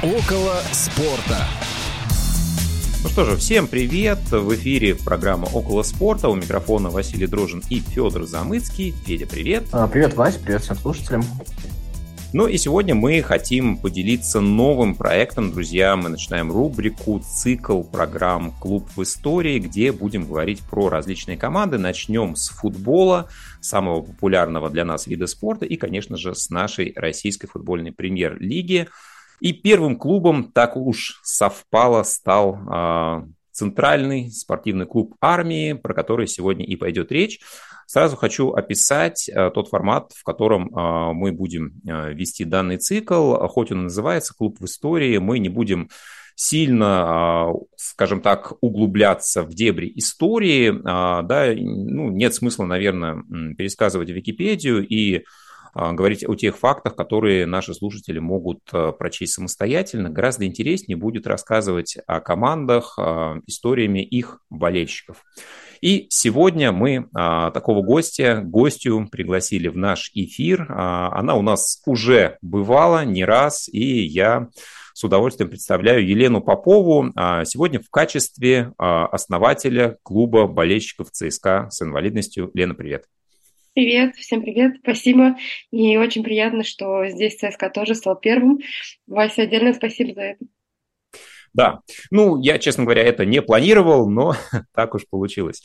Около спорта. Ну что же, всем привет! В эфире программа «Около спорта». У микрофона Василий Дрожин и Федор Замыцкий. Федя, привет! А, привет, Вась, привет всем слушателям. Ну и сегодня мы хотим поделиться новым проектом, друзья. Мы начинаем рубрику «Цикл программ «Клуб в истории», где будем говорить про различные команды. Начнем с футбола, самого популярного для нас вида спорта, и, конечно же, с нашей российской футбольной премьер-лиги – и первым клубом, так уж совпало, стал э, центральный спортивный клуб армии, про который сегодня и пойдет речь. Сразу хочу описать э, тот формат, в котором э, мы будем э, вести данный цикл. Хоть он называется «Клуб в истории», мы не будем сильно, скажем так, углубляться в дебри истории, да, ну, нет смысла, наверное, пересказывать Википедию и говорить о тех фактах, которые наши слушатели могут а, прочесть самостоятельно. Гораздо интереснее будет рассказывать о командах, а, историями их болельщиков. И сегодня мы а, такого гостя, гостю пригласили в наш эфир. А, она у нас уже бывала не раз, и я с удовольствием представляю Елену Попову а, сегодня в качестве а, основателя клуба болельщиков ЦСКА с инвалидностью. Лена, привет. Привет, всем привет, спасибо. И очень приятно, что здесь ЦСКА тоже стал первым. Вася, отдельное спасибо за это. Да, ну, я, честно говоря, это не планировал, но так уж получилось.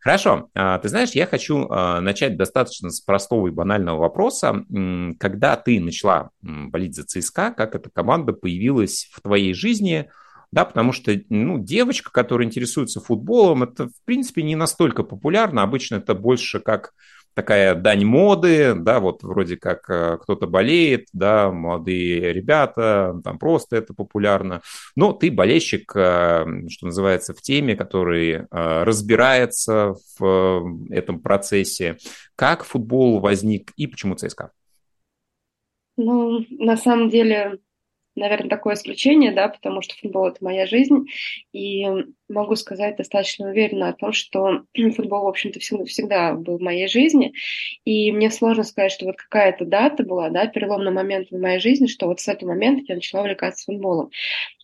Хорошо, а, ты знаешь, я хочу а, начать достаточно с простого и банального вопроса. Когда ты начала болеть за ЦСКА, как эта команда появилась в твоей жизни – да, потому что, ну, девочка, которая интересуется футболом, это, в принципе, не настолько популярно, обычно это больше как такая дань моды, да, вот вроде как э, кто-то болеет, да, молодые ребята, там просто это популярно. Но ты болельщик, э, что называется, в теме, который э, разбирается в этом процессе. Как футбол возник и почему ЦСКА? Ну, на самом деле, наверное, такое исключение, да, потому что футбол – это моя жизнь, и могу сказать достаточно уверенно о том, что футбол, в общем-то, всегда был в моей жизни, и мне сложно сказать, что вот какая-то дата была, да, переломный момент в моей жизни, что вот с этого момента я начала увлекаться футболом.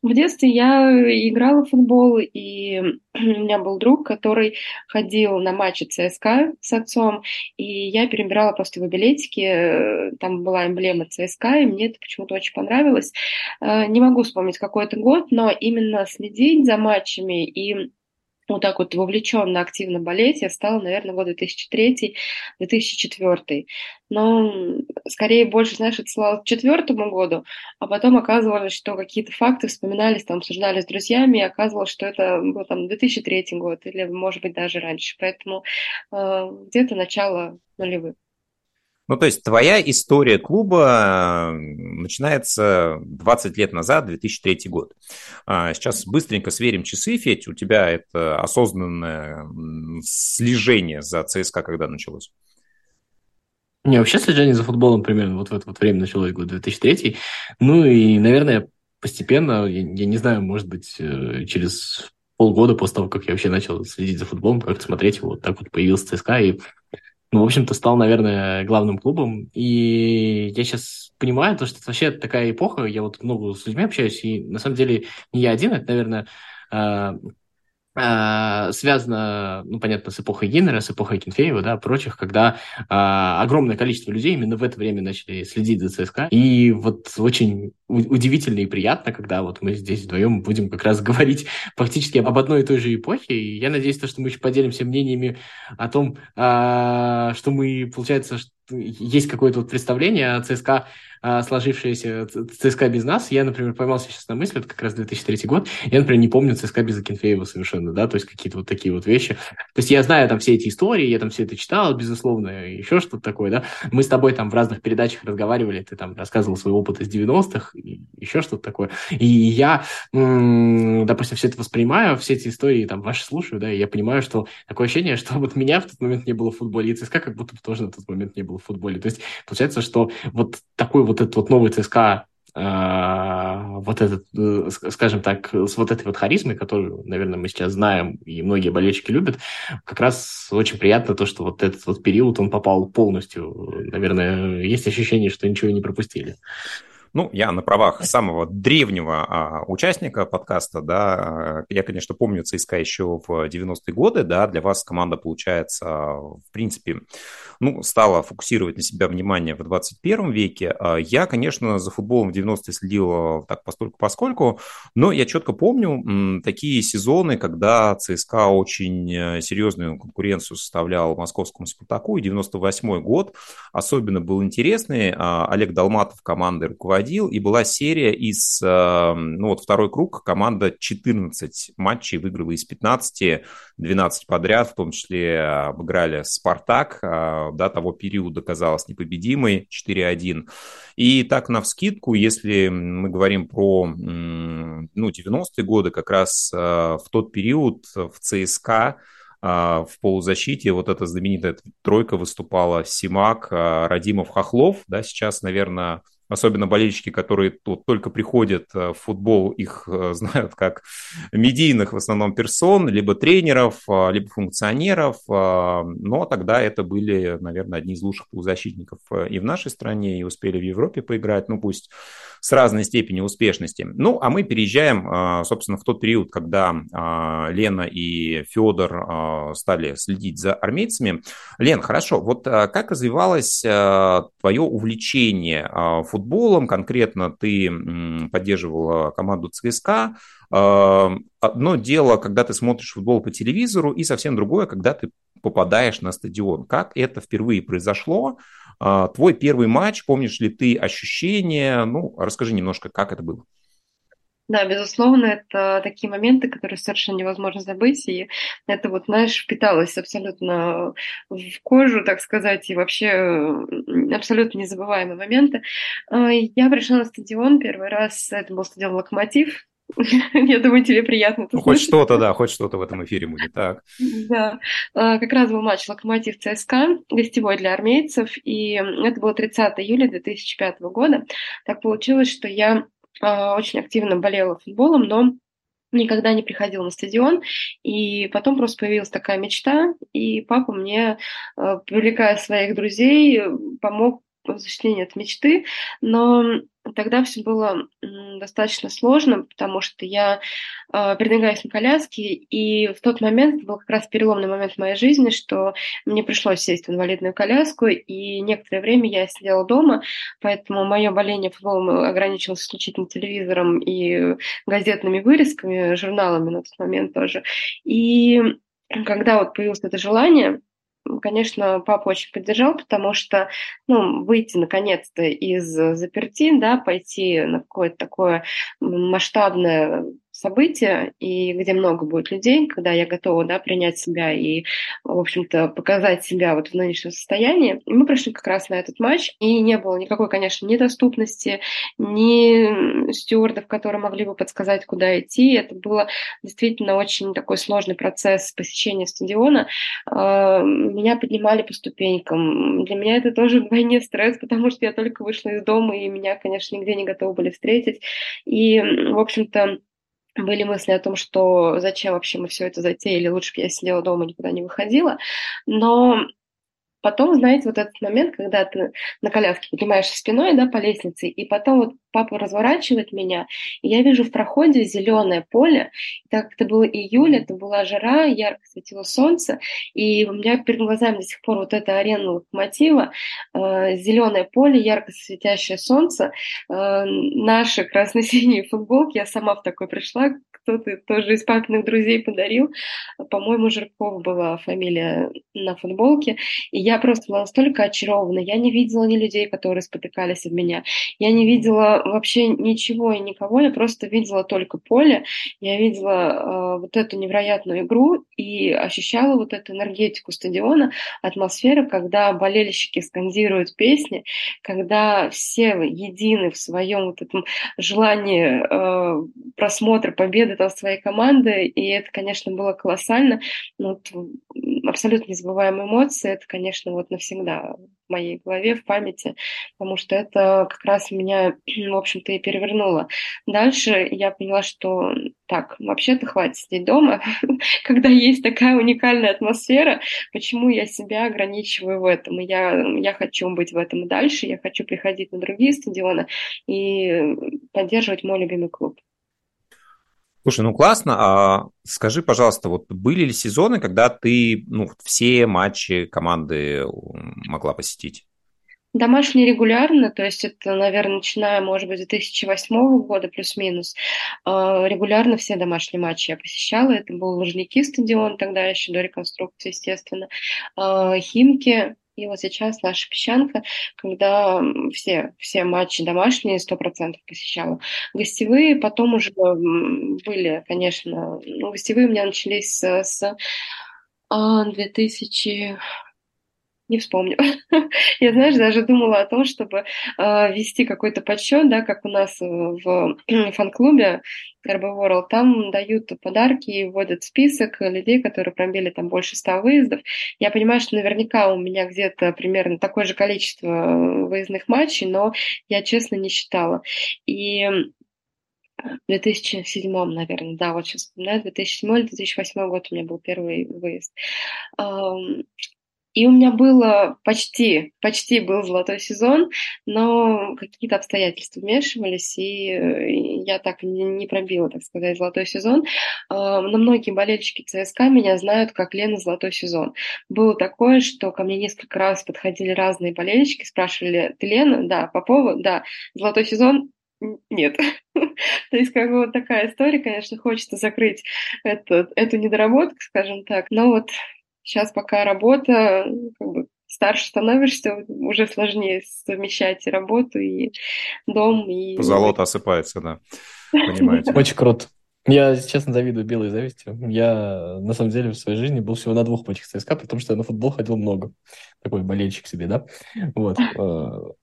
В детстве я играла в футбол, и у меня был друг, который ходил на матчи ЦСКА с отцом, и я перебирала просто его билетики, там была эмблема ЦСКА, и мне это почему-то очень понравилось. Э, не могу вспомнить какой это год, но именно следить за матчами и вот так вот вовлеченно активно болеть я стала, наверное, год 2003-2004. Но скорее больше, знаешь, отсылала к четвертому году, а потом оказывалось, что какие-то факты вспоминались, там, обсуждали с друзьями, и оказывалось, что это был там 2003 год или, может быть, даже раньше. Поэтому э, где-то начало нулевых. Ну, то есть твоя история клуба э, начинается 20 лет назад, 2003 год. А, сейчас быстренько сверим часы, Федь, у тебя это осознанное слежение за ЦСКА когда началось? Не, вообще слежение за футболом примерно вот в это вот время началось, год 2003. Ну и, наверное, постепенно, я, я не знаю, может быть, э, через полгода после того, как я вообще начал следить за футболом, как-то смотреть его, вот так вот появился ЦСКА, и ну, в общем-то, стал, наверное, главным клубом. И я сейчас понимаю, то, что это вообще такая эпоха, я вот много с людьми общаюсь, и на самом деле не я один, это, наверное, а, связано, ну, понятно, с эпохой Гиннера, с эпохой Кенфеева, да, прочих, когда а, огромное количество людей именно в это время начали следить за ЦСКА. И вот очень удивительно и приятно, когда вот мы здесь вдвоем будем как раз говорить фактически об одной и той же эпохе. И я надеюсь, то, что мы еще поделимся мнениями о том, а, что мы, получается, есть какое-то вот представление о ЦСКА, а, сложившееся ЦСКА без нас. Я, например, поймался сейчас на мысли, это как раз 2003 год, я, например, не помню ЦСКА без Акинфеева совершенно, да, то есть какие-то вот такие вот вещи. То есть я знаю там все эти истории, я там все это читал, безусловно, еще что-то такое, да. Мы с тобой там в разных передачах разговаривали, ты там рассказывал свой опыт из 90-х, еще что-то такое. И я, допустим, все это воспринимаю, все эти истории там ваши слушаю, да, и я понимаю, что такое ощущение, что вот меня в тот момент не было в футболе, и ЦСКА как будто бы тоже на тот момент не было в футболе. То есть получается, что вот такой вот этот вот новый ЦСКА э, вот этот, э, скажем так, с вот этой вот харизмой, которую, наверное, мы сейчас знаем и многие болельщики любят, как раз очень приятно то, что вот этот вот период, он попал полностью. Наверное, есть ощущение, что ничего не пропустили. Ну, я на правах самого древнего а, участника подкаста, да, я, конечно, помню ЦСКА еще в 90-е годы, да, для вас команда, получается, в принципе, ну, стала фокусировать на себя внимание в 21 веке. А я, конечно, за футболом в 90-е следил так постольку поскольку, но я четко помню такие сезоны, когда ЦСКА очень э, серьезную конкуренцию составлял московскому «Спартаку», и 98 год особенно был интересный. А, Олег Долматов командой руководитель проводил, и была серия из, э, ну вот второй круг, команда 14 матчей выиграла из 15, 12 подряд, в том числе обыграли «Спартак», э, до того периода казалось непобедимой, 4-1. И так, на вскидку, если мы говорим про ну, 90-е годы, как раз э, в тот период в ЦСКА в полузащите вот эта знаменитая тройка выступала Симак, Радимов, Хохлов, да, сейчас, наверное, особенно болельщики, которые тут только приходят э, в футбол, их э, знают как медийных в основном персон, либо тренеров, а, либо функционеров, а, но тогда это были, наверное, одни из лучших полузащитников э, и в нашей стране, и успели в Европе поиграть, ну пусть с разной степенью успешности. Ну, а мы переезжаем, а, собственно, в тот период, когда Лена и Федор стали следить за армейцами. Лен, хорошо, вот как развивалось твое увлечение футболом футболом, конкретно ты поддерживала команду ЦСКА. Одно дело, когда ты смотришь футбол по телевизору, и совсем другое, когда ты попадаешь на стадион. Как это впервые произошло? А, твой первый матч, помнишь ли ты ощущения? Ну, расскажи немножко, как это было. Да, безусловно, это такие моменты, которые совершенно невозможно забыть, и это вот, знаешь, впиталось абсолютно в кожу, так сказать, и вообще абсолютно незабываемые моменты. А, я пришла на стадион первый раз, это был стадион «Локомотив», я думаю, тебе приятно это ну, Хоть что-то, да, хоть что-то в этом эфире будет, так. Да, а, как раз был матч «Локомотив ЦСКА», гостевой для армейцев, и это было 30 июля 2005 года. Так получилось, что я очень активно болела футболом, но никогда не приходила на стадион, и потом просто появилась такая мечта, и папа мне, а, привлекая своих друзей, помог в осуществлении этой мечты, но тогда все было достаточно сложно, потому что я э, передвигаюсь на коляске, и в тот момент был как раз переломный момент в моей жизни, что мне пришлось сесть в инвалидную коляску, и некоторое время я сидела дома, поэтому мое боление футболом ограничилось исключительно телевизором и газетными вырезками, журналами на тот момент тоже. И когда вот появилось это желание, конечно, папа очень поддержал, потому что, ну, выйти наконец-то из заперти, да, пойти на какое-то такое масштабное событие, и где много будет людей, когда я готова да, принять себя и, в общем-то, показать себя вот в нынешнем состоянии. И мы пришли как раз на этот матч, и не было никакой, конечно, недоступности, ни стюардов, которые могли бы подсказать, куда идти. Это было действительно очень такой сложный процесс посещения стадиона. А, меня поднимали по ступенькам. Для меня это тоже вдвойне стресс, потому что я только вышла из дома, и меня, конечно, нигде не готовы были встретить. И, в общем-то, были мысли о том, что зачем вообще мы все это затеяли, лучше бы я сидела дома, никуда не выходила. Но Потом, знаете, вот этот момент, когда ты на коляске поднимаешься спиной, да, по лестнице, и потом вот папа разворачивает меня, и я вижу в проходе зеленое поле. И так как это было июль, это была жара, ярко светило солнце, и у меня перед глазами до сих пор вот эта арена локомотива, э, зеленое поле, ярко светящее солнце, э, наши красно-синие футболки, я сама в такой пришла, кто-то тоже из папиных друзей подарил. По-моему, Жирков была фамилия на футболке. И я просто была настолько очарована. Я не видела ни людей, которые спотыкались об меня. Я не видела вообще ничего и никого. Я просто видела только поле. Я видела э, вот эту невероятную игру и ощущала вот эту энергетику стадиона, атмосферу, когда болельщики скандируют песни, когда все едины в своем вот этом желании э, просмотра победы там своей команды, и это, конечно, было колоссально. Но вот, абсолютно незабываемые эмоции, это, конечно, вот навсегда в моей голове, в памяти, потому что это как раз меня, в общем-то, и перевернуло. Дальше я поняла, что так, вообще-то хватит сидеть дома, когда есть такая уникальная атмосфера, почему я себя ограничиваю в этом? И я, я хочу быть в этом дальше, я хочу приходить на другие стадионы и поддерживать мой любимый клуб. Слушай, ну классно. А скажи, пожалуйста, вот были ли сезоны, когда ты ну, все матчи команды могла посетить? Домашний регулярно, то есть это, наверное, начиная, может быть, с 2008 года плюс-минус, а, регулярно все домашние матчи я посещала. Это был Лужники стадион, тогда еще до реконструкции, естественно. А, Химки, и вот сейчас наша песчанка, когда все, все матчи домашние сто процентов посещала. Гостевые потом уже были, конечно, ну, гостевые у меня начались с, с 2000 не вспомню. Я, знаешь, даже думала о том, чтобы э, вести какой-то подсчет, да, как у нас в фан-клубе RB World. Там дают подарки и вводят список людей, которые пробили там больше ста выездов. Я понимаю, что наверняка у меня где-то примерно такое же количество выездных матчей, но я честно не считала. И в 2007, наверное, да, вот сейчас вспоминаю, 2007-2008 год у меня был первый выезд. И у меня было почти, почти был золотой сезон, но какие-то обстоятельства вмешивались, и я так не пробила, так сказать, золотой сезон. А, но многие болельщики ЦСКА меня знают как Лена Золотой сезон. Было такое, что ко мне несколько раз подходили разные болельщики, спрашивали, ты Лена? Да. Попова? Да. Золотой сезон? Нет. То есть, как бы вот такая история, конечно, хочется закрыть эту, эту недоработку, скажем так. Но вот Сейчас пока работа, как бы старше становишься, уже сложнее совмещать и работу, и дом, и... Позолота осыпается, да. Понимаете. Очень круто. Я, честно, завидую белой завистью. Я, на самом деле, в своей жизни был всего на двух матчах ЦСКА, потому что я на футбол ходил много. Такой болельщик себе, да? Вот.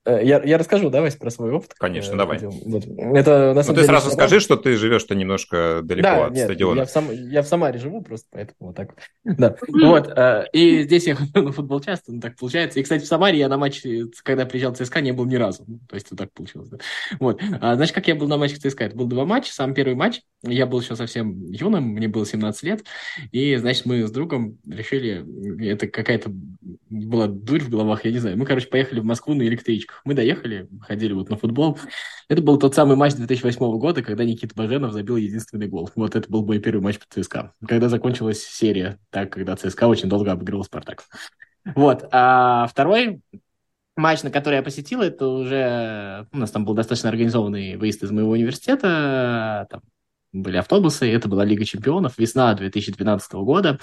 Э, я, я расскажу, давай, про свой опыт. Конечно, давай. Вот. Это, на самом ну, ты сразу скажи, что ты живешь-то немножко далеко да, от нет, стадиона. Я в, сам, я в Самаре живу просто, поэтому вот так вот. Да. Вот. Э, и здесь я хожу на футбол часто, ну так получается. И, кстати, в Самаре я на матче, когда приезжал в ЦСКА, не был ни разу. То есть вот так получилось. Да. Вот. А, значит, как я был на матче ЦСКА? Это был два матча. Сам первый матч. Я был еще совсем юным, мне было 17 лет, и, значит, мы с другом решили, это какая-то была дурь в головах, я не знаю, мы, короче, поехали в Москву на электричках. Мы доехали, ходили вот на футбол. Это был тот самый матч 2008 года, когда Никита Баженов забил единственный гол. Вот это был мой первый матч по ЦСКА. Когда закончилась серия, так, когда ЦСКА очень долго обыгрывал Спартак. Вот. А второй матч, на который я посетил, это уже... У нас там был достаточно организованный выезд из моего университета. Там были автобусы, это была Лига чемпионов, весна 2012 года.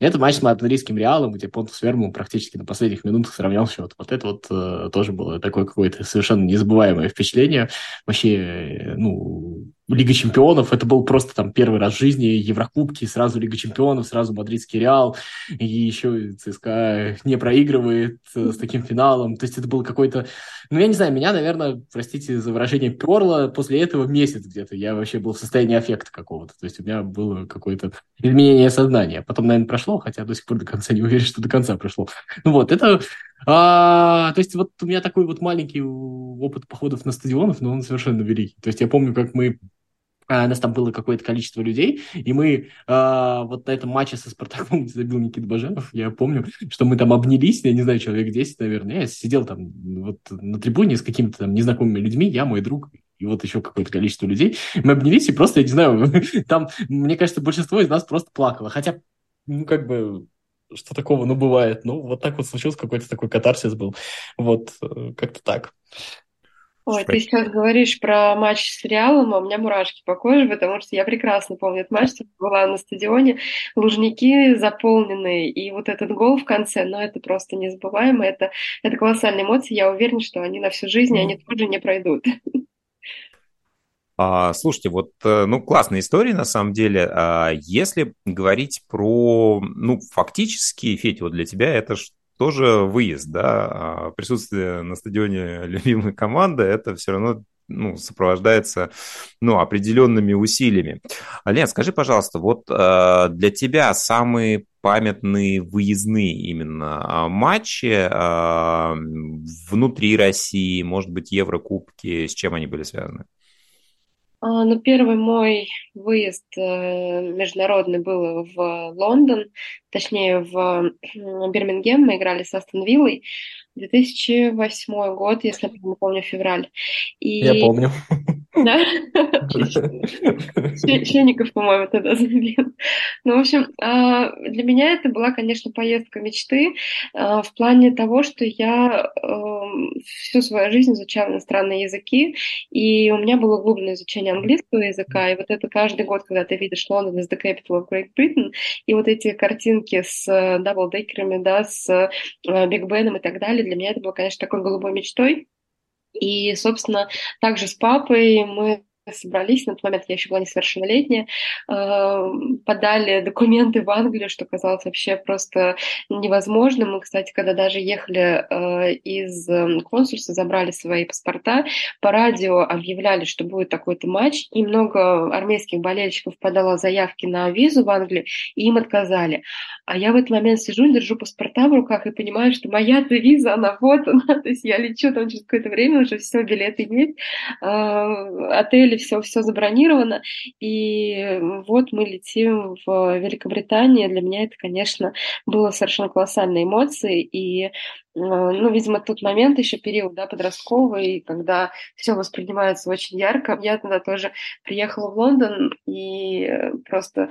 Это матч с мадридским Реалом, где Понтус Верму практически на последних минутах сравнял счет. Вот это вот э, тоже было такое какое-то совершенно незабываемое впечатление. Вообще, э, ну, Лига чемпионов, это был просто там первый раз в жизни, Еврокубки, сразу Лига чемпионов, сразу Мадридский Реал, и еще ЦСКА не проигрывает э, с таким финалом. То есть это был какой-то... Ну, я не знаю, меня, наверное, простите за выражение, перло после этого месяц где-то. Я вообще был в состоянии аффекта какого-то. То есть у меня было какое-то изменение сознания. Потом, наверное, прошло, хотя до сих пор до конца не уверен, что до конца прошло. Ну вот, это... А, то есть вот у меня такой вот маленький опыт походов на стадионов, но он совершенно великий. То есть я помню, как мы а, нас там было какое-то количество людей, и мы э, вот на этом матче со Спартаком забил Никита Баженов, я помню, что мы там обнялись, я не знаю, человек 10, наверное, я сидел там вот на трибуне с какими-то там незнакомыми людьми, я, мой друг, и вот еще какое-то количество людей. Мы обнялись, и просто, я не знаю, там, мне кажется, большинство из нас просто плакало. Хотя, ну, как бы, что такого, ну, бывает. Ну, вот так вот случился, какой-то такой катарсис был. Вот, э, как-то так. Ой, ты сейчас говоришь про матч с Реалом, а у меня мурашки по коже, потому что я прекрасно помню этот матч, была на стадионе, лужники заполненные, и вот этот гол в конце, ну, это просто незабываемо, это, это колоссальные эмоции, я уверена, что они на всю жизнь, они тоже не пройдут. А, слушайте, вот, э, ну, классная история, на самом деле. А, если говорить про, ну, фактически, Федь, вот для тебя это тоже выезд, да, а присутствие на стадионе любимой команды, это все равно ну, сопровождается ну, определенными усилиями. Лен, скажи, пожалуйста, вот э, для тебя самые памятные выездные именно матчи э, внутри России, может быть, Еврокубки, с чем они были связаны? А, ну, первый мой выезд э, международный был в Лондон, точнее в Бирмингем. Мы играли с Астон Виллой. 2008 год, если я помню, февраль. И... Я помню. Да? Щенников, по-моему, тогда забил. Ну, в общем, а, для меня это была, конечно, поездка мечты а, в плане того, что я эм, всю свою жизнь изучала иностранные языки, и у меня было углубленное изучение английского языка, и вот это каждый год, когда ты видишь Лондон as the capital of Great Britain, и вот эти картинки с даблдекерами, да, с Биг Беном и так далее, для меня это было, конечно, такой голубой мечтой. И, собственно, также с папой мы собрались, на тот момент я еще была несовершеннолетняя, эм, подали документы в Англию, что казалось вообще просто невозможным. Мы, кстати, когда даже ехали э, из эм, консульства, забрали свои паспорта, по радио объявляли, что будет такой-то матч, и много армейских болельщиков подало заявки на визу в Англию, и им отказали. А я в этот момент сижу, держу паспорта в руках и понимаю, что моя-то виза, она вот она, то есть я лечу там через какое-то время, уже все, билеты есть, э, отели все, все забронировано. И вот мы летим в Великобританию. Для меня это, конечно, было совершенно колоссальные эмоции. И э, ну, видимо, тот момент еще период, да, подростковый, когда все воспринимается очень ярко. Я тогда тоже приехала в Лондон и просто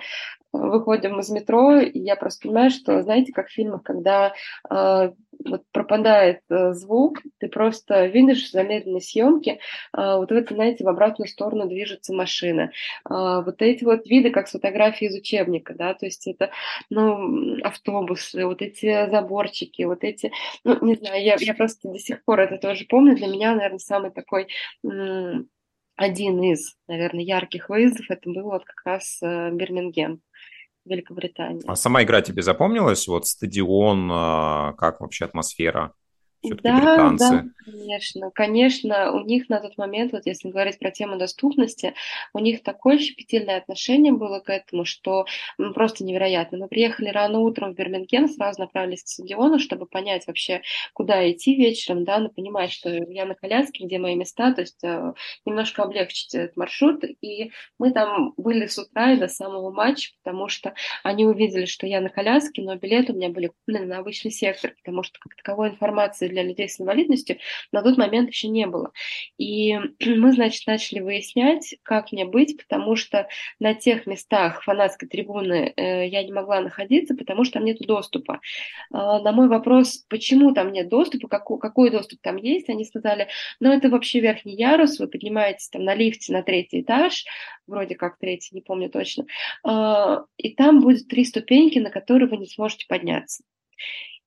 выходим из метро, и я просто понимаю, что, знаете, как в фильмах, когда э, вот пропадает э, звук, ты просто видишь в замедленной съемке, э, вот это, знаете, в обратную сторону движется машина. Э, вот эти вот виды, как с фотографии из учебника, да, то есть это, ну, автобусы, вот эти заборчики, вот эти, ну, не знаю, я, я просто до сих пор это тоже помню, для меня, наверное, самый такой один из, наверное, ярких выездов это был вот как раз э, Бирмингем. Великобритании. А сама игра тебе запомнилась? Вот стадион, а, как вообще атмосфера? Все-таки да, британцы. Да, конечно. Конечно, у них на тот момент, вот если говорить про тему доступности, у них такое щепетильное отношение было к этому, что ну, просто невероятно. Мы приехали рано утром в Бирмингем, сразу направились к стадиону, чтобы понять вообще, куда идти вечером, да, но понимать, что я на коляске, где мои места, то есть э, немножко облегчить этот маршрут. И мы там были с утра и до самого матча, потому что они увидели, что я на коляске, но билеты у меня были куплены на обычный сектор, потому что как таковой информации для людей с инвалидностью на тот момент еще не было. И мы, значит, начали выяснять, как мне быть, потому что на тех местах фанатской трибуны э, я не могла находиться, потому что там нет доступа. Э, на мой вопрос, почему там нет доступа, какой, какой доступ там есть, они сказали, ну это вообще верхний ярус, вы поднимаетесь там на лифте на третий этаж, вроде как третий, не помню точно, э, и там будет три ступеньки, на которые вы не сможете подняться.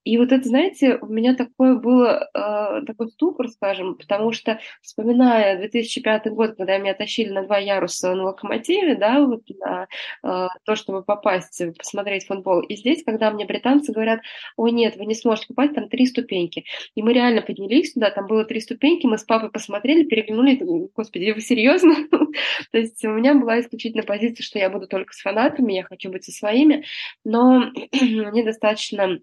И вот это, знаете, у меня такое было, э, такой ступор, скажем, потому что, вспоминая 2005 год, когда меня тащили на два яруса на локомотиве, да, вот на э, то, чтобы попасть, посмотреть футбол, и здесь, когда мне британцы говорят, ой, нет, вы не сможете попасть, там три ступеньки. И мы реально поднялись туда, там было три ступеньки, мы с папой посмотрели, переглянули, господи, вы серьезно? То есть у меня была исключительно позиция, что я буду только с фанатами, я хочу быть со своими, но мне достаточно Э,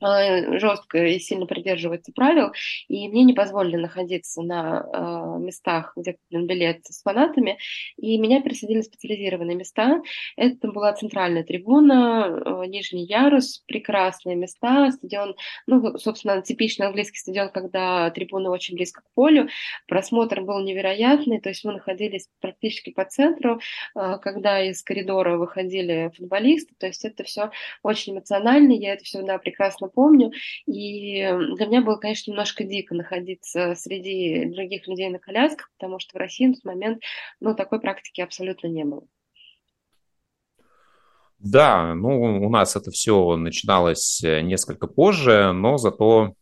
жестко и сильно придерживается правил, и мне не позволили находиться на э, местах, где куплен билет с фанатами, и меня пересадили в специализированные места. Это была центральная трибуна, э, нижний ярус, прекрасные места, стадион, ну, собственно, типичный английский стадион, когда трибуны очень близко к полю, просмотр был невероятный, то есть мы находились практически по центру, э, когда из коридора выходили футболисты, то есть это все очень эмоционально, я это все, да, прекрасно помню. И для меня было, конечно, немножко дико находиться среди других людей на колясках, потому что в России на тот момент ну, такой практики абсолютно не было. Да, ну у нас это все начиналось э, несколько позже, но зато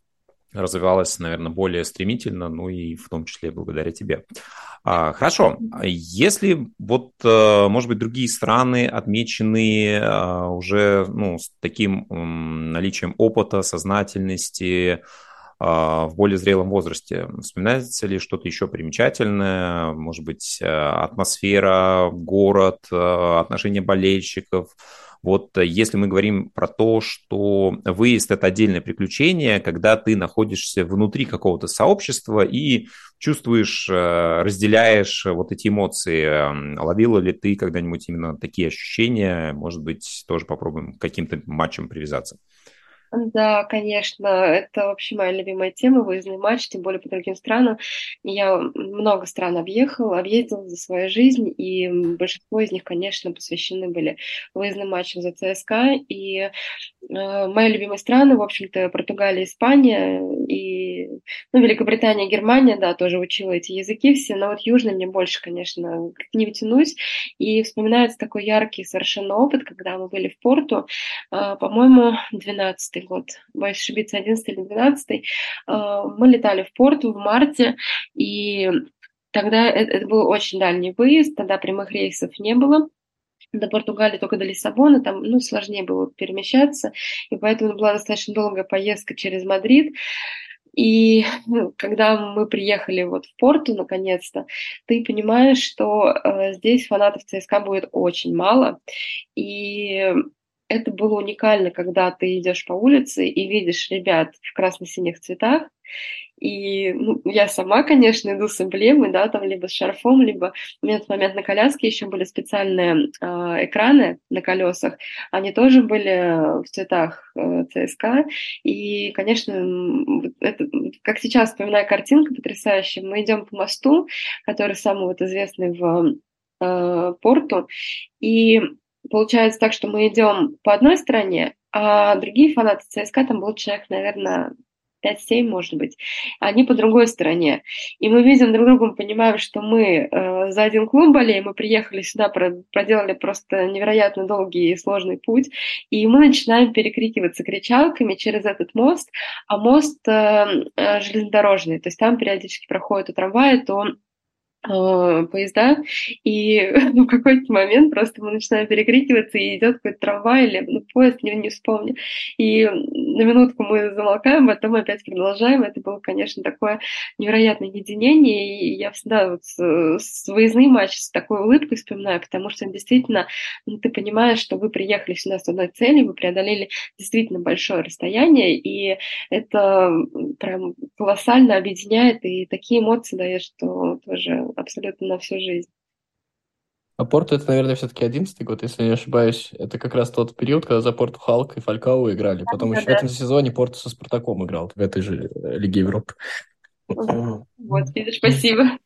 развивалась, наверное, более стремительно, ну и в том числе благодаря тебе. А, хорошо, если вот, э, может быть, другие страны отмечены а, уже ну, с таким наличием опыта, сознательности, а, в более зрелом возрасте. Вспоминается ли что-то еще примечательное? Может быть, э, атмосфера, город, э, отношения болельщиков, Вот если мы говорим про то, что выезд – это отдельное приключение, когда ты находишься внутри какого-то сообщества и чувствуешь, э, разделяешь вот эти эмоции. Эм, ловила ли ты когда-нибудь именно такие ощущения? Может быть, тоже попробуем каким-то матчам привязаться. Да, конечно, это вообще моя любимая тема, выездный матч, тем более по другим странам. Я много стран объехала, объездила за свою жизнь, и большинство из них, конечно, посвящены были выездным матчам за ЦСКА. И э, мои любимые страны, в общем-то, Португалия, Испания и ну, Великобритания, Германия, да, тоже учила эти языки все, но вот южный мне больше, конечно, к ним тянусь. И вспоминается такой яркий совершенно опыт, когда мы были в Порту, э, по-моему, 12 год, боюсь ошибиться, 11 или 12 а, мы летали в Порту в марте, и тогда это, это был очень дальний выезд, тогда прямых рейсов не было, до Португалии только до Лиссабона, там, ну, сложнее было перемещаться, и поэтому была достаточно долгая поездка через Мадрид. И ну, когда мы приехали вот в Порту, наконец-то, ты понимаешь, что э, здесь фанатов ЦСКА будет очень мало, и это было уникально, когда ты идешь по улице и видишь ребят в красно-синих цветах, и ну, я сама, конечно, иду с эмблемой, да, там либо с шарфом, либо у меня в этот момент на коляске еще были специальные э, экраны на колесах, они тоже были в цветах э, ЦСКА, и, конечно, это, как сейчас вспоминаю картинку потрясающая, мы идем по мосту, который самый вот известный в э, порту, и получается так, что мы идем по одной стороне, а другие фанаты ЦСКА, там был человек, наверное, 5-7, может быть, они по другой стороне. И мы видим друг друга, мы понимаем, что мы э, за один клуб болеем, мы приехали сюда, проделали просто невероятно долгий и сложный путь, и мы начинаем перекрикиваться кричалками через этот мост, а мост э, э, железнодорожный, то есть там периодически проходят трамваи, то Э, поезда, и в какой-то момент просто мы начинаем перекрикиваться, и идет какой-то трамвай или ну, поезд, не, не вспомню. И на минутку мы замолкаем, потом опять продолжаем. Это было, конечно, такое невероятное единение, и я всегда вот с, с выездный матч с такой улыбкой вспоминаю, потому что действительно ну, ты понимаешь, что вы приехали сюда с одной целью, вы преодолели действительно большое расстояние, и это прям колоссально объединяет, и такие эмоции дает, что тоже абсолютно на всю жизнь. А Порту это, наверное, все-таки одиннадцатый год, если не ошибаюсь. Это как раз тот период, когда за Порту Халк и Фалькау играли. Потом да, еще да. в этом сезоне Порту со Спартаком играл в этой же э, Лиге Европы. Вот, видишь, спасибо.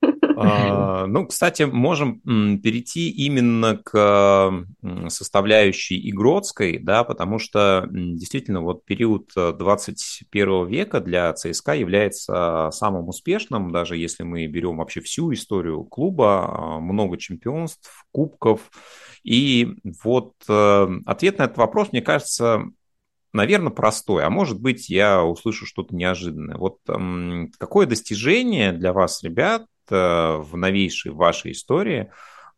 А, ну, кстати, можем перейти именно к составляющей игротской, да, потому что действительно вот период 21 э, века для ЦСКА является самым успешным, даже если мы берем вообще всю историю клуба, а, много чемпионств, кубков. И вот э, ответ на этот вопрос, мне кажется, наверное, простой, а может быть, я услышу что-то неожиданное. Вот какое достижение для вас, ребят, в новейшей вашей истории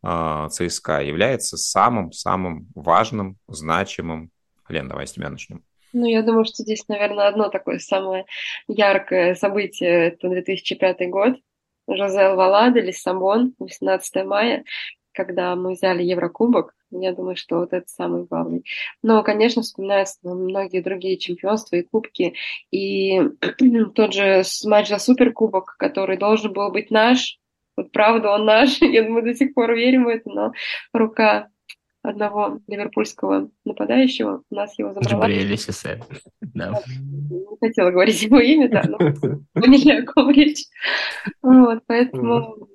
э, ЦСКА является самым-самым важным, значимым? Лен, давай с тебя начнем. Ну, я думаю, что здесь, наверное, одно такое самое яркое событие – это 2005 год. Жозе Валада, Лиссабон, 18 мая когда мы взяли Еврокубок, я думаю, что вот это самый главный. Но, конечно, вспоминаются многие другие чемпионства и кубки. И тот же матч за Суперкубок, который должен был быть наш. Вот правда, он наш. Я думаю, до сих пор верим в это, но рука одного ливерпульского нападающего. У нас его забрала. Джабриэль Да. Не хотела говорить его имя, да, но поняли, о ком речь. Вот, поэтому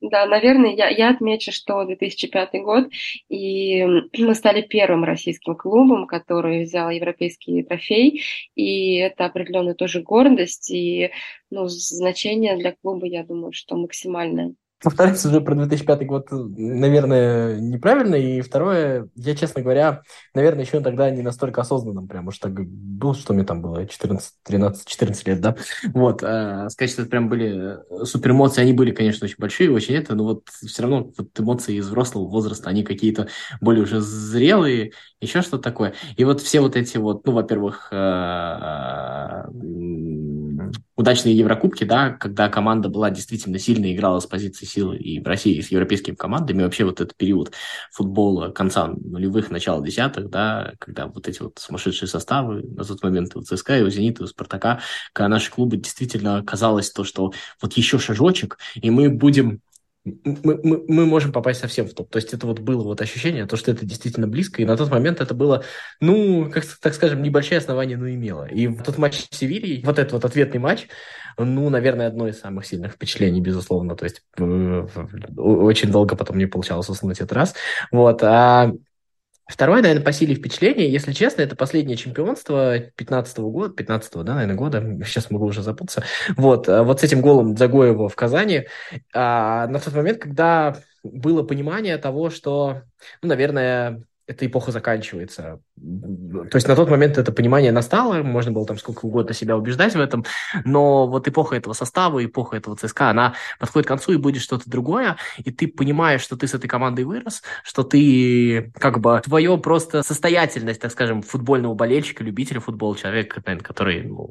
да, наверное, я, я отмечу, что 2005 год, и мы стали первым российским клубом, который взял европейский трофей, и это определенная тоже гордость, и ну, значение для клуба, я думаю, что максимальное повторяться уже про 2005 год, наверное, неправильно. И второе, я, честно говоря, наверное, еще тогда не настолько осознанным, прям уж так был, что мне там было 14, 13, 14 лет, да. Вот, э, сказать, что это прям были э, супер эмоции, они были, конечно, очень большие, очень это, но вот все равно вот эмоции из взрослого возраста, они какие-то более уже зрелые, еще что-то такое. И вот все вот эти вот, ну, во-первых, э, удачные Еврокубки, да, когда команда была действительно сильной, играла с позиции силы и в России, и с европейскими командами, вообще вот этот период футбола конца нулевых, начала десятых, да, когда вот эти вот сумасшедшие составы на тот момент у ЦСКА, и у Зенита, и у Спартака, когда наши клубы действительно казалось то, что вот еще шажочек, и мы будем мы, мы, мы можем попасть совсем в топ. То есть это вот было вот ощущение, то, что это действительно близко, и на тот момент это было, ну, как так скажем, небольшое основание, но имело. И тот матч с Севильей, вот этот вот ответный матч, ну, наверное, одно из самых сильных впечатлений, безусловно. То есть э, очень долго потом не получалось уснуть этот раз. Вот. А Второе, наверное, по силе впечатления, если честно, это последнее чемпионство 15 -го года, 15 да, наверное, года, сейчас могу уже запутаться, вот, э, вот с этим голом Загоева в Казани, а, на тот момент, когда было понимание того, что, ну, наверное, эта эпоха заканчивается. То есть на тот момент это понимание настало, можно было там сколько угодно себя убеждать в этом, но вот эпоха этого состава, эпоха этого ЦСКА, она подходит к концу и будет что-то другое, и ты понимаешь, что ты с этой командой вырос, что ты как бы твое просто состоятельность, так скажем, футбольного болельщика, любителя футбола, человека, наверное, который ну,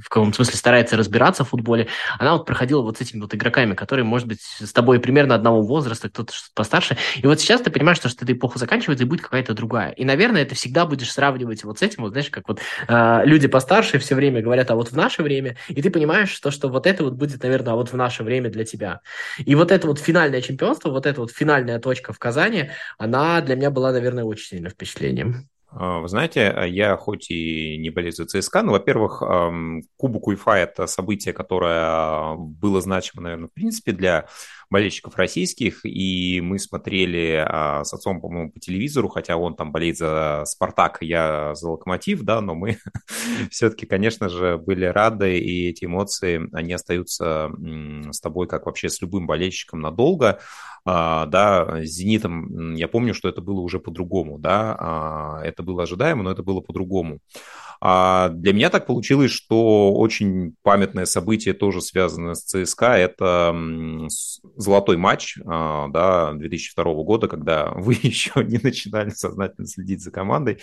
в каком-то смысле старается разбираться в футболе, она вот проходила вот с этими вот игроками, которые, может быть, с тобой примерно одного возраста, кто-то постарше, и вот сейчас ты понимаешь, что эта эпоха заканчивается, заканчивается и будет какая-то другая. И, наверное, это всегда будешь сравнивать вот с этим, вот знаешь, как вот э, люди постарше все время говорят, а вот в наше время, и ты понимаешь, что, что вот это вот будет, наверное, а вот в наше время для тебя. И вот это вот финальное чемпионство, вот эта вот финальная точка в Казани, она для меня была, наверное, очень сильным впечатлением. А, вы знаете, я хоть и не болею за ЦСКА, но, во-первых, Кубок УЕФА – это событие, которое было значимо, наверное, в принципе, для болельщиков российских, и мы смотрели а, с отцом, по-моему, по телевизору, хотя он там болеет за «Спартак», я за «Локомотив», да, но мы все-таки, конечно же, были рады, и эти эмоции, они остаются с тобой, как вообще с любым болельщиком, надолго. А, да, с «Зенитом» я помню, что это было уже по-другому, да, а, это было ожидаемо, но это было по-другому. А для меня так получилось, что очень памятное событие тоже связано с ЦСКА. Это золотой матч а, да, 2002 года, когда вы еще не начинали сознательно следить за командой.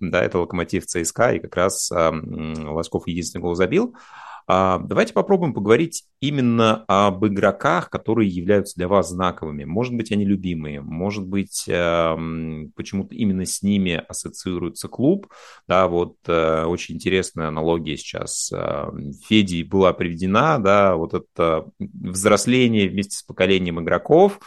Да, это локомотив ЦСКА, и как раз Лосков единственный гол забил. А, давайте попробуем поговорить именно об игроках, которые являются для вас знаковыми. Может быть, они любимые, может быть, эм, почему-то именно с ними ассоциируется клуб. Да, вот э, очень интересная аналогия сейчас эм, Феди была приведена, да, вот это взросление вместе с поколением игроков.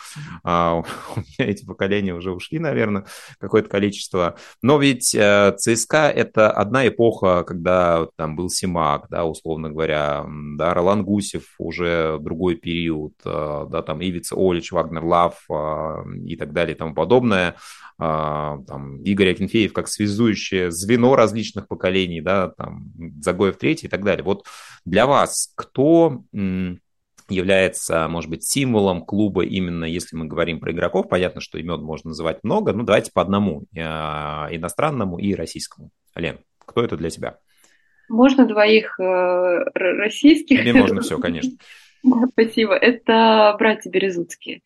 А, у меня эти поколения уже ушли, наверное, какое-то количество. Но ведь э, ЦСКА – это одна эпоха, когда там был Симак, да, условно говоря, говоря, да, Ролан Гусев уже другой период, э, да, там Ивица Олич, Вагнер Лав э, и так далее и тому подобное, э, там Игорь Акинфеев как связующее звено различных поколений, да, там Загоев третий и так далее. Вот для вас кто является, может быть, символом клуба именно, если мы говорим про игроков. Понятно, что имен можно называть много, но давайте по одному, иностранному и российскому. Лен, кто это для тебя? Можно двоих э, российских? Тебе можно все, конечно. Спасибо. Это братья Березутские.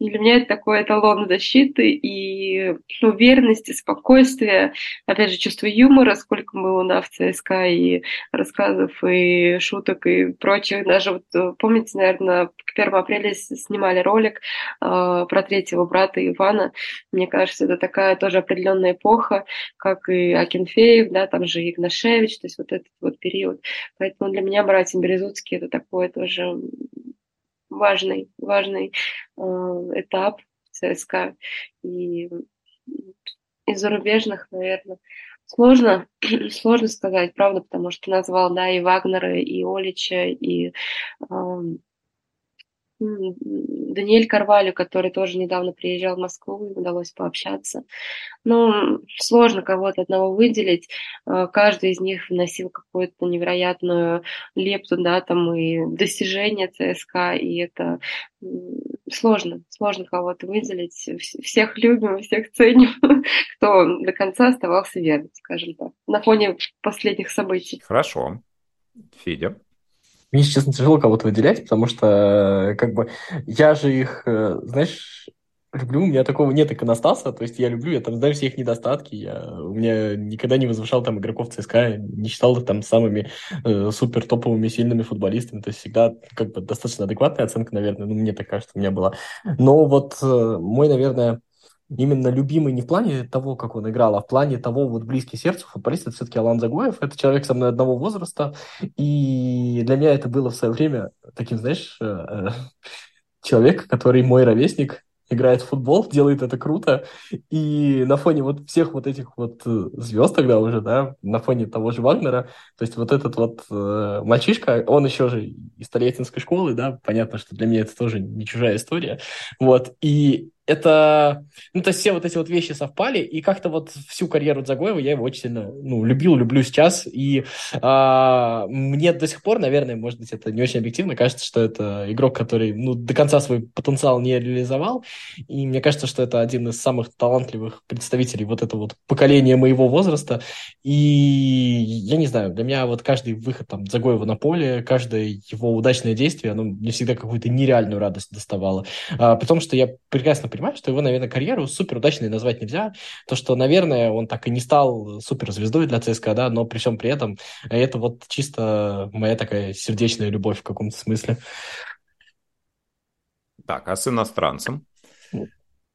И для меня это такой эталон защиты и уверенности, спокойствия, опять же, чувство юмора, сколько было на в ЦСКА и рассказов, и шуток, и прочих. Даже вот, э, помните, наверное, к 1 апреля снимали ролик э, про третьего брата Ивана. Мне кажется, это такая тоже определенная эпоха, как и Акинфеев, да, там же Игнашевич, то есть вот этот вот период. Поэтому для меня братья Березутские это такое тоже важный, важный э, этап ЦСКА. И из зарубежных, наверное, сложно, сложно сказать, правда, потому что назвал, да, и Вагнера, и Олича, и э, Даниэль Карвалю, который тоже недавно приезжал в Москву, удалось пообщаться. Ну, сложно кого-то одного выделить. Э, каждый из них вносил какую-то невероятную лепту, да, там и достижения ЦСКА, и это сложно, сложно кого-то выделить. Всех любим, всех ценим, кто до конца оставался верным, скажем так, на фоне последних событий. Хорошо. Федя? Мне, честно, тяжело кого-то выделять, потому что, как бы, я же их, э, знаешь, люблю, у меня такого нет иконостаса, то есть я люблю, я там знаю все их недостатки, я, у меня никогда не возвышал там игроков ЦСКА, не считал их там самыми э, супер топовыми сильными футболистами, то есть всегда как бы достаточно адекватная оценка, наверное, ну мне так кажется, у меня была. Но вот э, мой, наверное, именно любимый не в плане того, как он играл, а в плане того, вот близкий сердцу футболист, это все-таки Алан Загоев. Это человек со мной одного возраста. И для меня это было в свое время таким, знаешь, э, э, человек, который мой ровесник, играет в футбол, делает это круто, и на фоне вот всех вот этих вот э, звезд тогда уже, да, на фоне того же Вагнера, то есть вот этот вот э, мальчишка, он еще же из Тольяттинской школы, да, понятно, что для меня это тоже не чужая история, вот, и это, ну, то есть все вот эти вот вещи совпали, и как-то вот всю карьеру Дзагоева я его очень сильно, ну, любил, люблю сейчас, и а, мне до сих пор, наверное, может быть, это не очень объективно, кажется, что это игрок, который, ну, до конца свой потенциал не реализовал, и мне кажется, что это один из самых талантливых представителей вот этого вот поколения моего возраста, и я не знаю, для меня вот каждый выход там Дзагоева на поле, каждое его удачное действие, оно мне всегда какую-то нереальную радость доставало, а, потому что я прекрасно понимаю, что его, наверное, карьеру супер удачной назвать нельзя. То, что, наверное, он так и не стал суперзвездой для ЦСКА, да, но при всем при этом это вот чисто моя такая сердечная любовь в каком-то смысле. Так, а с иностранцем?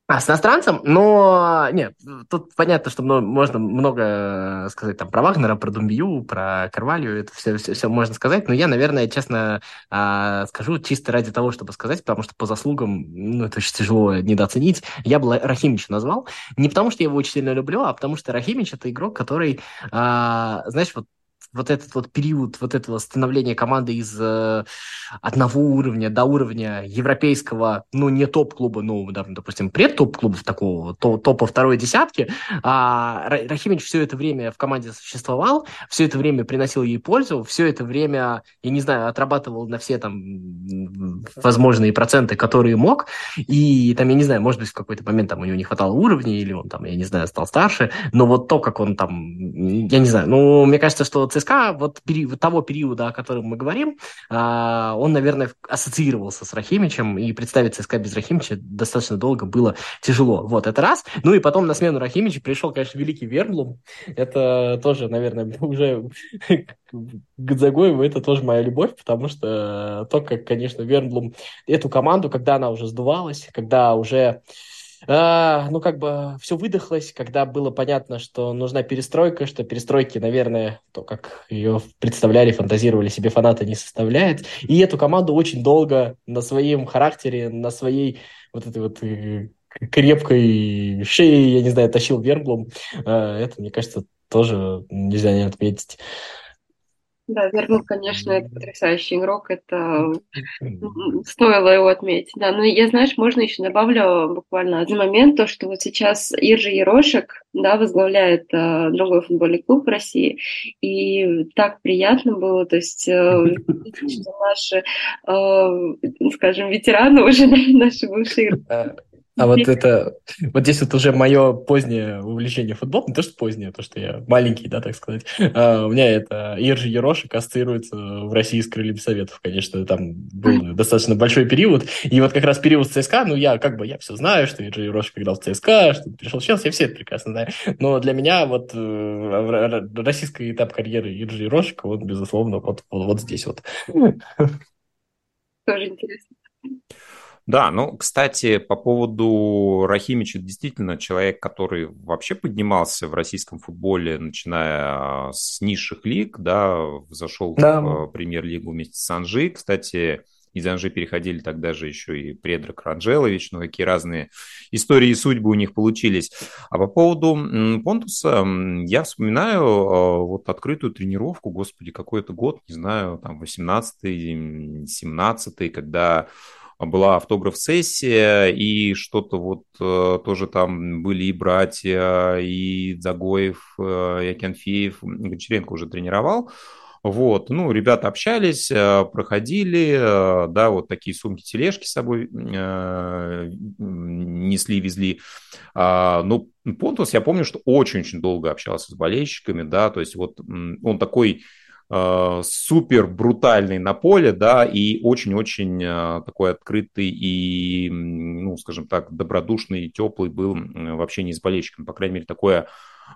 А с иностранцем? Но нет, тут понятно, что можно много сказать там про Вагнера, про Думбию, про Карвалью, это все, все, все можно сказать, но я, наверное, честно а, скажу чисто ради того, чтобы сказать, потому что по заслугам, ну, это очень тяжело недооценить, я бы Рахимича назвал, не потому что я его очень сильно люблю, а потому что Рахимич это игрок, который, а, знаешь, вот вот этот вот период вот этого становления команды из э, одного уровня до уровня европейского, ну, не топ-клуба, ну, да, допустим, пред-топ-клубов такого, то, топа второй десятки, а Рахимович все это время в команде существовал, все это время приносил ей пользу, все это время, я не знаю, отрабатывал на все там возможные проценты, которые мог, и там, я не знаю, может быть, в какой-то момент там у него не хватало уровня, или он там, я не знаю, стал старше, но вот то, как он там, я не знаю, ну, мне кажется, что ЦСКА вот период, того периода, о котором мы говорим, а, он, наверное, ассоциировался с Рахимичем, и представить ЦСКА без Рахимича достаточно долго было тяжело. Вот, это раз. Ну и потом на смену Рахимича пришел, конечно, великий Верблум. Это тоже, наверное, уже Гадзагоеву это тоже моя любовь, потому что то, как, конечно, Верблум эту команду, когда она уже сдувалась, когда уже а, ну, как бы все выдохлось, когда было понятно, что нужна перестройка, что перестройки, наверное, то, как ее представляли, фантазировали себе фанаты, не составляет. И эту команду очень долго на своем характере, на своей вот этой вот э, крепкой шее, я не знаю, тащил Верблум. А, это, мне кажется, тоже нельзя не отметить. Да, Вернул, конечно, это потрясающий игрок, это стоило его отметить. Да, но я, знаешь, можно еще добавлю буквально один момент, то, что вот сейчас Иржи Ерошек, да, возглавляет э, другой футбольный клуб в России, и так приятно было, то есть э, наши, э, скажем, ветераны уже, наши бывшие а вот это, вот здесь вот уже мое позднее увлечение футболом, не то, что позднее, то, что я маленький, да, так сказать. А, у меня это Иржи Ерошек ассоциируется в России с крыльями Советов, конечно, там был достаточно большой период, и вот как раз период с ЦСКА, ну, я как бы, я все знаю, что Иржи Ерошек играл в ЦСКА, что пришел в Челси, я все это прекрасно знаю, но для меня вот э, российский этап карьеры Иржи Ерошека, вот, безусловно, вот, вот, вот здесь вот. Тоже интересно. Да, ну, кстати, по поводу Рахимича, действительно человек, который вообще поднимался в российском футболе, начиная с низших лиг, да, зашел да. в премьер-лигу вместе с Анжи. Кстати, из Анжи переходили тогда же еще и Предрак Ранжелович, ну, какие разные истории и судьбы у них получились. А по поводу Понтуса, я вспоминаю а, вот открытую тренировку, господи, какой это год, не знаю, там, 18-й, 17-й, когда была автограф-сессия, и что-то вот э, тоже там были и братья, и Загоев, э, и Акинфеев, Гончаренко уже тренировал. Вот, ну, ребята общались, э, проходили, да, вот такие сумки-тележки с собой несли, везли. А, ну, Понтус, я помню, что очень-очень долго общался с болельщиками, да, то есть вот он такой Э, супер брутальный на поле, да, и очень-очень э, такой открытый и ну, скажем так, добродушный теплый был вообще не с болельщиками. По крайней мере, такое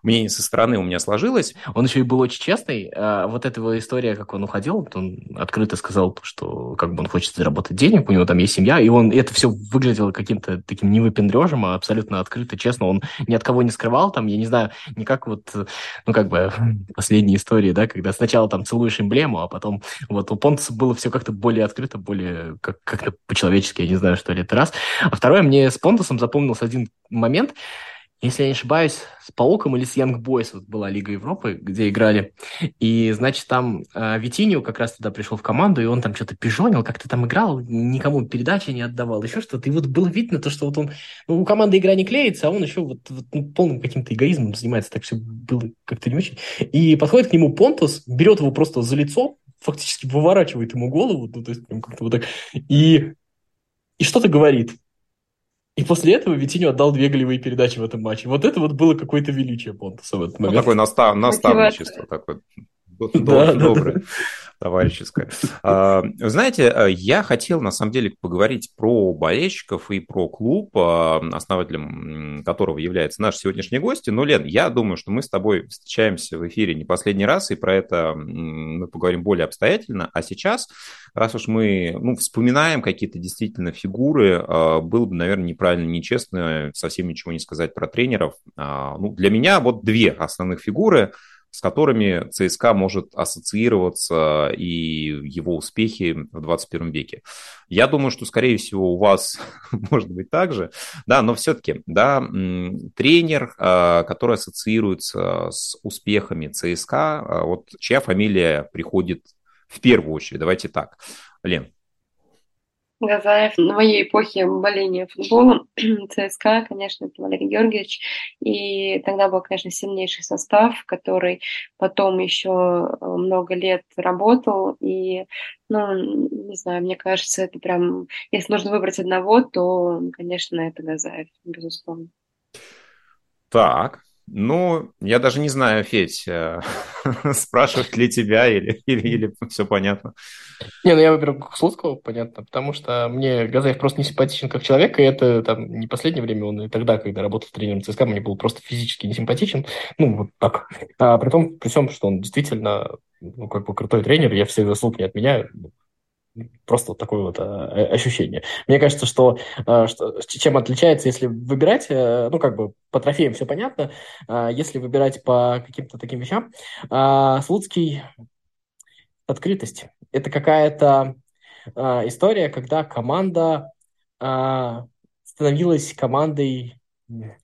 мнение со стороны у меня сложилось. Он еще и был очень честный. А вот эта его история, как он уходил, он открыто сказал, что как бы он хочет заработать денег, у него там есть семья, и он это все выглядело каким-то таким не выпендрежем, а абсолютно открыто, честно. Он ни от кого не скрывал, там, я не знаю, не как вот, ну, как бы последние истории, да, когда сначала там целуешь эмблему, а потом вот у Понтуса было все как-то более открыто, более как- как-то по-человечески, я не знаю, что ли, это раз. А второе, мне с Понтусом запомнился один момент, если я не ошибаюсь, с Пауком или с Young Boys вот была Лига Европы, где играли. И, значит, там э, Витиньо как раз туда пришел в команду, и он там что-то пижонил, как-то там играл, никому передачи не отдавал, еще что-то. И вот было видно то, что вот он... Ну, у команды игра не клеится, а он еще вот, вот ну, полным каким-то эгоизмом занимается. Так все было как-то не очень. И подходит к нему Понтус, берет его просто за лицо, фактически выворачивает ему голову, ну, то есть прям как-то вот так, и, и что-то говорит. И после этого Витинho отдал две голевые передачи в этом матче. Вот это вот было какое-то величие Понтуса в этот момент. Ну, такое настав... наставничество, такое да, доброе, да. Товарищеское. А, знаете, э, я хотел на самом деле поговорить про болельщиков и про клуб, а, основателем которого является наш сегодняшний гость. Но, Лен, я думаю, что мы с тобой встречаемся в эфире не последний раз, и про это мы поговорим более обстоятельно. А сейчас, раз уж мы ну, вспоминаем какие-то действительно фигуры, а, было бы, наверное, неправильно, нечестно совсем ничего не сказать про тренеров. Ну, для меня вот две основных фигуры – с которыми ЦСКА может ассоциироваться и его успехи в 21 веке. Я думаю, что, скорее всего, у вас может быть так же, да, но все-таки, да, тренер, а, который ассоциируется с успехами ЦСКА, а, вот чья фамилия приходит в первую очередь, давайте так. Лен. Газаев на моей эпохе боления футболом, ЦСКА, конечно, это Валерий Георгиевич, и тогда был, конечно, сильнейший состав, который потом еще э, много лет работал, и, ну, не знаю, мне кажется, это прям, если нужно выбрать одного, то, конечно, это Газаев, безусловно. Так, ну, я даже не знаю, Федь, э, спрашивать ли тебя или, или, или все понятно. Не, ну я выберу Слуцкого, понятно, потому что мне Газаев просто не симпатичен как человек, и это там не последнее время, он и тогда, когда работал тренером ЦСКА, мне был просто физически не симпатичен, ну, вот так. А при том, при всем, что он действительно, ну, как бы крутой тренер, я все заслуг не отменяю, Просто вот такое вот а, ощущение. Мне кажется, что, а, что чем отличается, если выбирать, а, ну, как бы по трофеям все понятно, а, если выбирать по каким-то таким вещам, а, Слуцкий открытость. Это какая-то а, история, когда команда а, становилась командой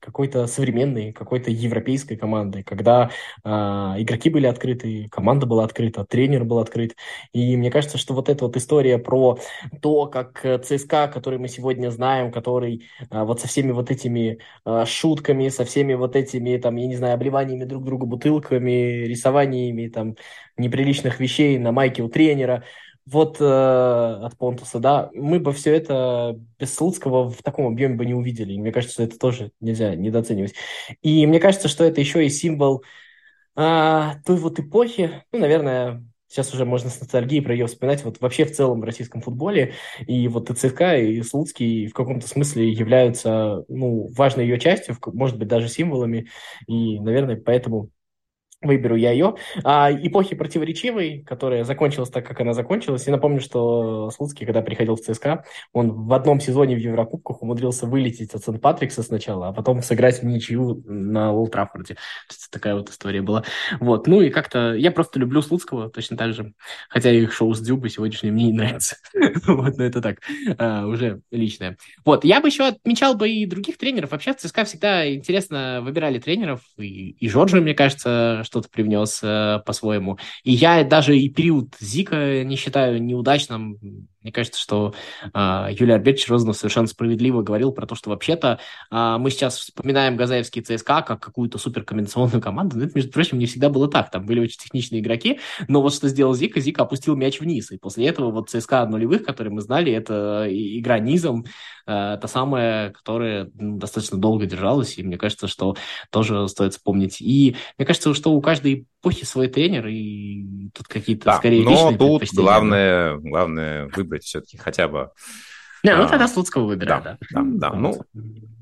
какой-то современной, какой-то европейской команды, когда э, игроки были открыты, команда была открыта, тренер был открыт. И мне кажется, что вот эта вот история про то, как ЦСКА, который мы сегодня знаем, который э, вот со всеми вот этими э, шутками, со всеми вот этими, там, я не знаю, обливаниями друг друга бутылками, рисованиями там неприличных вещей на майке у тренера, вот э, от Понтуса, да, мы бы все это без Слуцкого в таком объеме бы не увидели. И мне кажется, что это тоже нельзя недооценивать. И мне кажется, что это еще и символ э, той вот эпохи, ну, наверное, сейчас уже можно с ностальгией про ее вспоминать, вот вообще в целом в российском футболе, и вот и ЦСКА, и Слуцкий в каком-то смысле являются, ну, важной ее частью, может быть, даже символами, и, наверное, поэтому выберу я ее. А, эпохи противоречивой, которая закончилась так, как она закончилась. И напомню, что Слуцкий, когда приходил в ЦСКА, он в одном сезоне в Еврокубках умудрился вылететь от Сент-Патрикса сначала, а потом сыграть в ничью на Олд Траффорде. Такая вот история была. Вот. Ну и как-то я просто люблю Слуцкого точно так же. Хотя их шоу с Дюбой сегодняшнее мне не нравится. вот, но это так, а, уже личное. Вот, я бы еще отмечал бы и других тренеров. Вообще в ЦСКА всегда интересно выбирали тренеров. И, и мне кажется, что-то привнес э, по-своему. И я даже и период Зика не считаю неудачным. Мне кажется, что э, Юлия Альбертович Розанов совершенно справедливо говорил про то, что вообще-то э, мы сейчас вспоминаем Газаевский ЦСКА как какую-то суперкомбинационную команду. Но это, между прочим, не всегда было так. Там были очень техничные игроки. Но вот что сделал Зика, Зика опустил мяч вниз. И после этого вот ЦСКА нулевых, которые мы знали, это игра низом, э, та самая, которая ну, достаточно долго держалась. И мне кажется, что тоже стоит вспомнить. И мне кажется, что у каждой эпохи свой тренер, и тут какие-то да, скорее но тут главное, главное выбрать все-таки хотя бы Не, ну тогда Слуцкого выбираю, да. Да, да, да. Ну,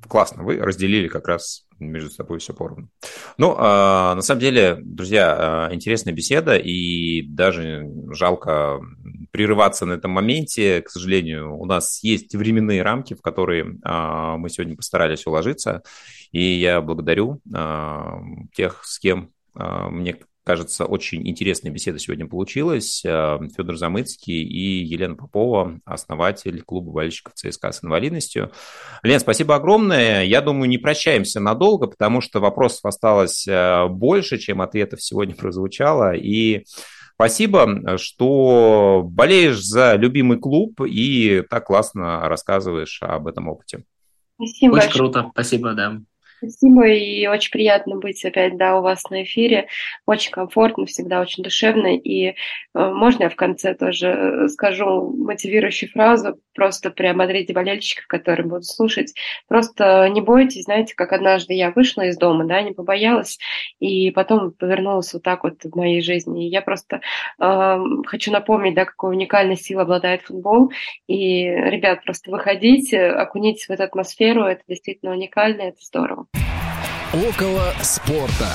классно, вы разделили как раз между собой все поровну. Ну, э, на самом деле, друзья, э, интересная беседа, и даже жалко прерываться на этом моменте. К сожалению, у нас есть временные рамки, в которые э, мы сегодня постарались уложиться, и я благодарю э, тех, с кем мне кажется, очень интересная беседа сегодня получилась. Э, Федор Замыцкий и Елена Попова, основатель клуба болельщиков ЦСКА с инвалидностью. Лен, спасибо огромное. Я думаю, не прощаемся надолго, потому что вопросов осталось э, больше, чем ответов сегодня прозвучало. И Спасибо, что болеешь за любимый клуб и так классно рассказываешь об этом опыте. Спасибо. Очень большое. круто, спасибо, да. Спасибо, и очень приятно быть опять, да, у вас на эфире. Очень комфортно, всегда очень душевно. И э, можно я в конце тоже э, скажу мотивирующую фразу, просто приободрите болельщиков, которые будут слушать. Просто не бойтесь, знаете, как однажды я вышла из дома, да, не побоялась, и потом повернулась вот так вот в моей жизни. И я просто э, хочу напомнить, да, какой уникальной силой обладает футбол. И, ребят, просто выходите, окунитесь в эту атмосферу, это действительно уникально, это здорово. Около спорта.